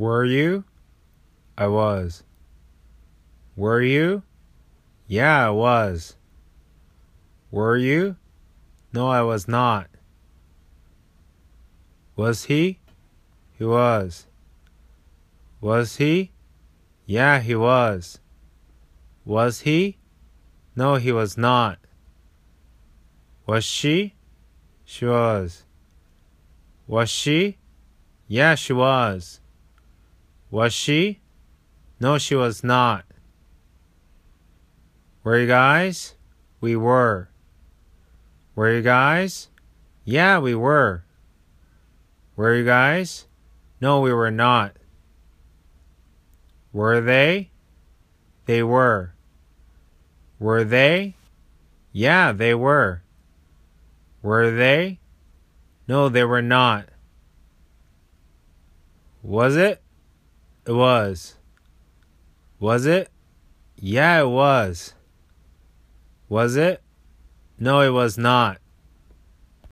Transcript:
Were you? I was. Were you? Yeah, I was. Were you? No, I was not. Was he? He was. Was he? Yeah, he was. Was he? No, he was not. Was she? She was. Was she? Yeah, she was. Was she? No, she was not. Were you guys? We were. Were you guys? Yeah, we were. Were you guys? No, we were not. Were they? They were. Were they? Yeah, they were. Were they? No, they were not. Was it? It was. Was it? Yeah, it was. Was it? No, it was not.